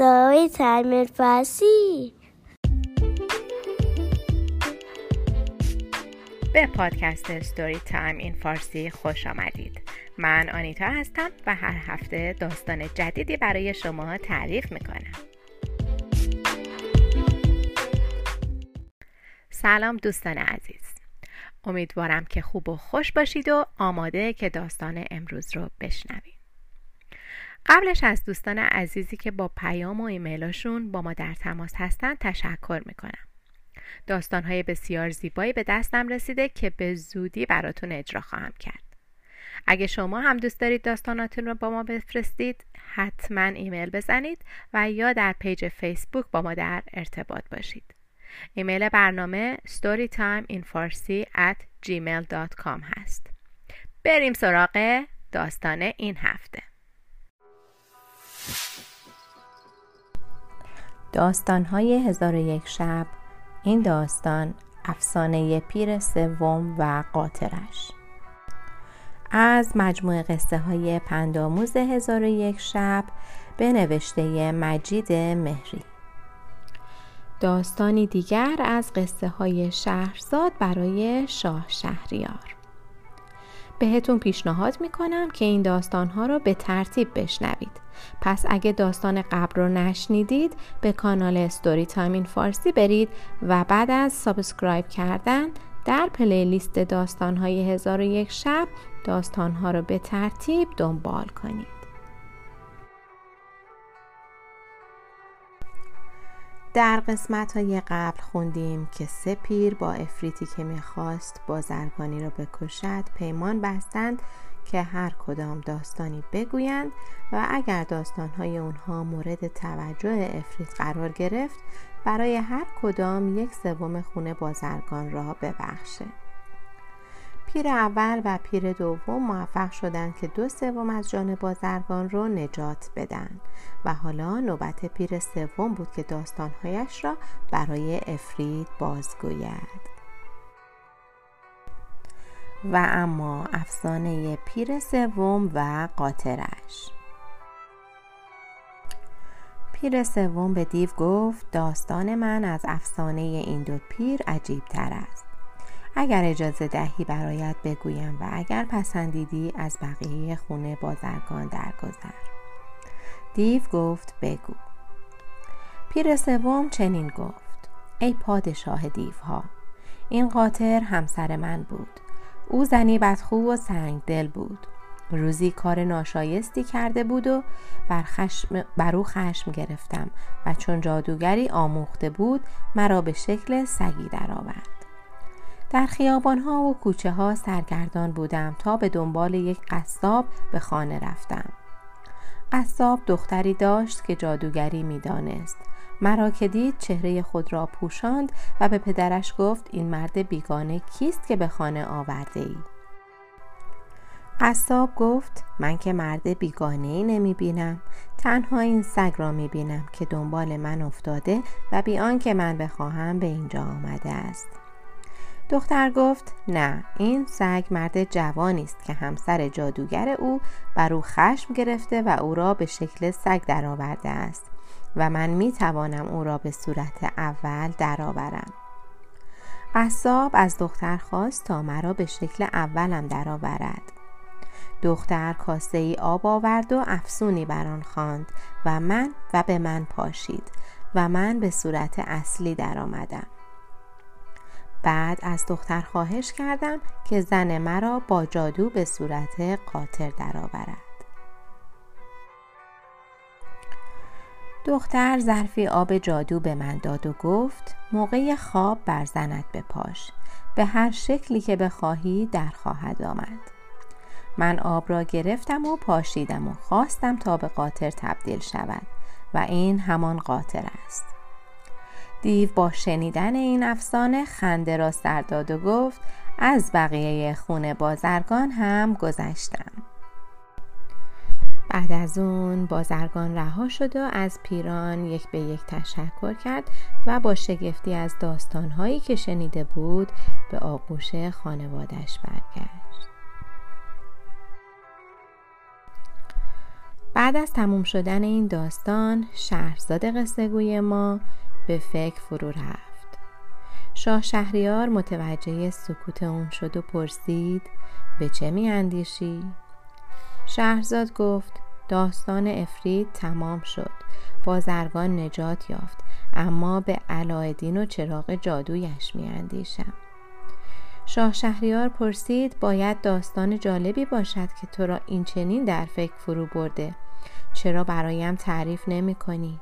Storytime فارسی به پادکست Storytime in Farsi خوش آمدید. من آنیتا هستم و هر هفته داستان جدیدی برای شما تعریف می‌کنم. سلام دوستان عزیز. امیدوارم که خوب و خوش باشید و آماده که داستان امروز رو بشنوید. قبلش از دوستان عزیزی که با پیام و ایمیلاشون با ما در تماس هستن تشکر می‌کنم. داستانهای بسیار زیبایی به دستم رسیده که به زودی براتون اجرا خواهم کرد. اگه شما هم دوست دارید داستاناتون رو با ما بفرستید حتما ایمیل بزنید و یا در page فیسبوک با ما در ارتباط باشید. ایمیل برنامه storytimeinfarsi at gmail.com هست. بریم سراغ داستان این هفته. داستانهای هزار و یک شب این داستان افسانه پیر سوم و قاطرش. از مجموع قصه های پنداموز هزار و یک شب به نوشته مجید مهری. داستانی دیگر از قصه های شهرزاد برای شاه شهریار. بهتون پیشنهاد می‌کنم که این داستانها رو به ترتیب بشنوید. پس اگه داستان قبل رو نشنیدید به کانال Storytime فارسی برید و بعد از subscribe کردن در playlist داستانهای هزار و یک شب داستانها رو به ترتیب دنبال کنید. در قسمت های قبل خوندیم که سه پیر با عفریتی که می‌خواست بازرگانی را بکشد پیمان بستند که هر کدام داستانی بگویند و اگر داستانهای اونها مورد توجه افریت قرار گرفت برای هر کدام یک سوم خونه بازرگان را ببخشه. پیر اول و پیر دوم موفق شدند که دو سوم از جان بازرگان را نجات بدن و حالا نوبت پیر سوم بود که داستانهایش را برای افرید بازگوید. و اما افسانه پیر سوم و قاطرش. پیر سوم به دیو گفت داستان من از افسانه این دو پیر عجیب تر است. اگر اجازه دهی برایت بگویم و اگر پسندیدی از بقیه خونه بازرگان درگذر. دیو گفت بگو. پیر سوم چنین گفت. ای پادشاه دیوها این قاطر همسر من بود. او زنی بدخو و سنگ دل بود. روزی کار ناشایستی کرده بود و بر, خشم بر او خشم گرفتم و چون جادوگری آموخته بود مرا به شکل سگی درآورد. در خیابانها و کوچه ها سرگردان بودم تا به دنبال یک قصاب به خانه رفتم. قصاب دختری داشت که جادوگری می‌دانست. مرا که دید چهره خود را پوشاند و به پدرش گفت این مرد بیگانه کیست که به خانه آورده ای؟ قصاب گفت من که مرد بیگانه ای نمی بینم تنها این سگ را می بینم که دنبال من افتاده و بیان که من بخواهم به اینجا آمده است. دختر گفت نه این سگ مرد جوانی است که همسر جادوگر او بر او خشم گرفته و او را به شکل سگ درآورده است و من می توانم او را به صورت اول درآورم. قصاب از دختر خواست تا مرا به شکل اولم درآورد. دختر کاسه ای آب آورد و افسونی بر آن خواند و من و به من پاشید و من به صورت اصلی درآمدم. بعد از دختر خواهش کردم که زن مرا با جادو به صورت قاطر درآورد. دختر ظرفی آب جادو به من داد و گفت موقع خواب بر زنت بپاش. به هر شکلی که بخواهی در خواهد آمد. من آب را گرفتم و پاشیدم و خواستم تا به قاطر تبدیل شود و این همان قاطر است. دیو با شنیدن این افسانه خنده را سر داد و گفت از بقیه خونه بازرگان هم گذشتم. بعد از اون بازرگان رها شد و از پیران یک به یک تشکر کرد و با شگفتی از داستانهایی که شنیده بود به آغوش خانوادش برگشت. بعد از تموم شدن این داستان شهرزاد قصه ما به فکر فرو رفت شاه شهریار متوجه سکوت اون شد و پرسید به چه می اندیشی؟ شهرزاد گفت داستان افرید تمام شد بازرگان نجات یافت اما به علایدین و چراغ جادویش می اندیشم شاه شهریار پرسید باید داستان جالبی باشد که تو را این چنین در فکر فرو برده چرا برایم تعریف نمی کنی؟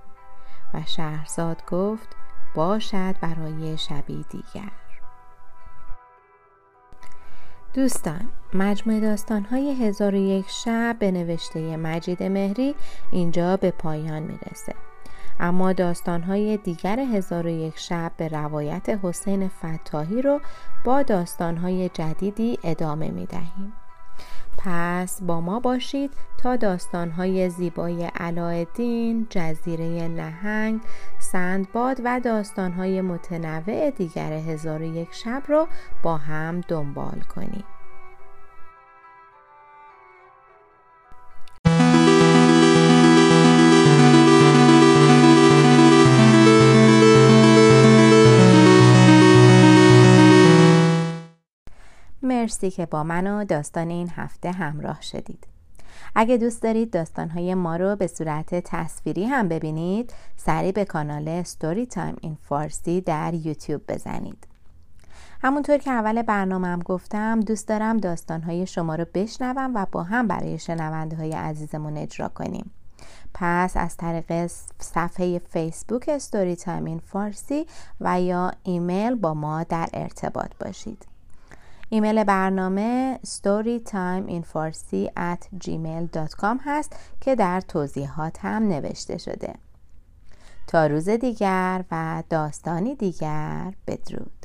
و شهرزاد گفت باشد برای شبی دیگر دوستان مجموع داستانهای هزار و یک شب به نوشته مجید مهری اینجا به پایان می‌رسه اما داستانهای دیگر هزار یک شب به روایت حسین فتاحی رو با داستانهای جدیدی ادامه می دهیم. پس با ما باشید تا داستانهای زیبای علایالدین، جزیره نهنگ، سندباد و داستانهای متنوع دیگر هزار یک شب رو با هم دنبال کنیم. مرسی که با من و داستان این هفته همراه شدید. اگه دوست دارید داستانهای ما رو به صورت تصویری هم ببینید سری به کانال ستوری تایم این فارسی در یوتیوب بزنید. همونطور که اول برنامه هم گفتم دوست دارم داستانهای شما رو بشنوم و با هم برای شنونده های عزیزمون اجرا کنیم. پس از طریق صفحه فیسبوک Storytime in Farsi و یا ایمیل با ما در ارتباط باشید. ایمیل برنامه storytimeinfarsi هست که در توضیحات هم نوشته شده. تا روز دیگر و داستانی دیگر بدرود.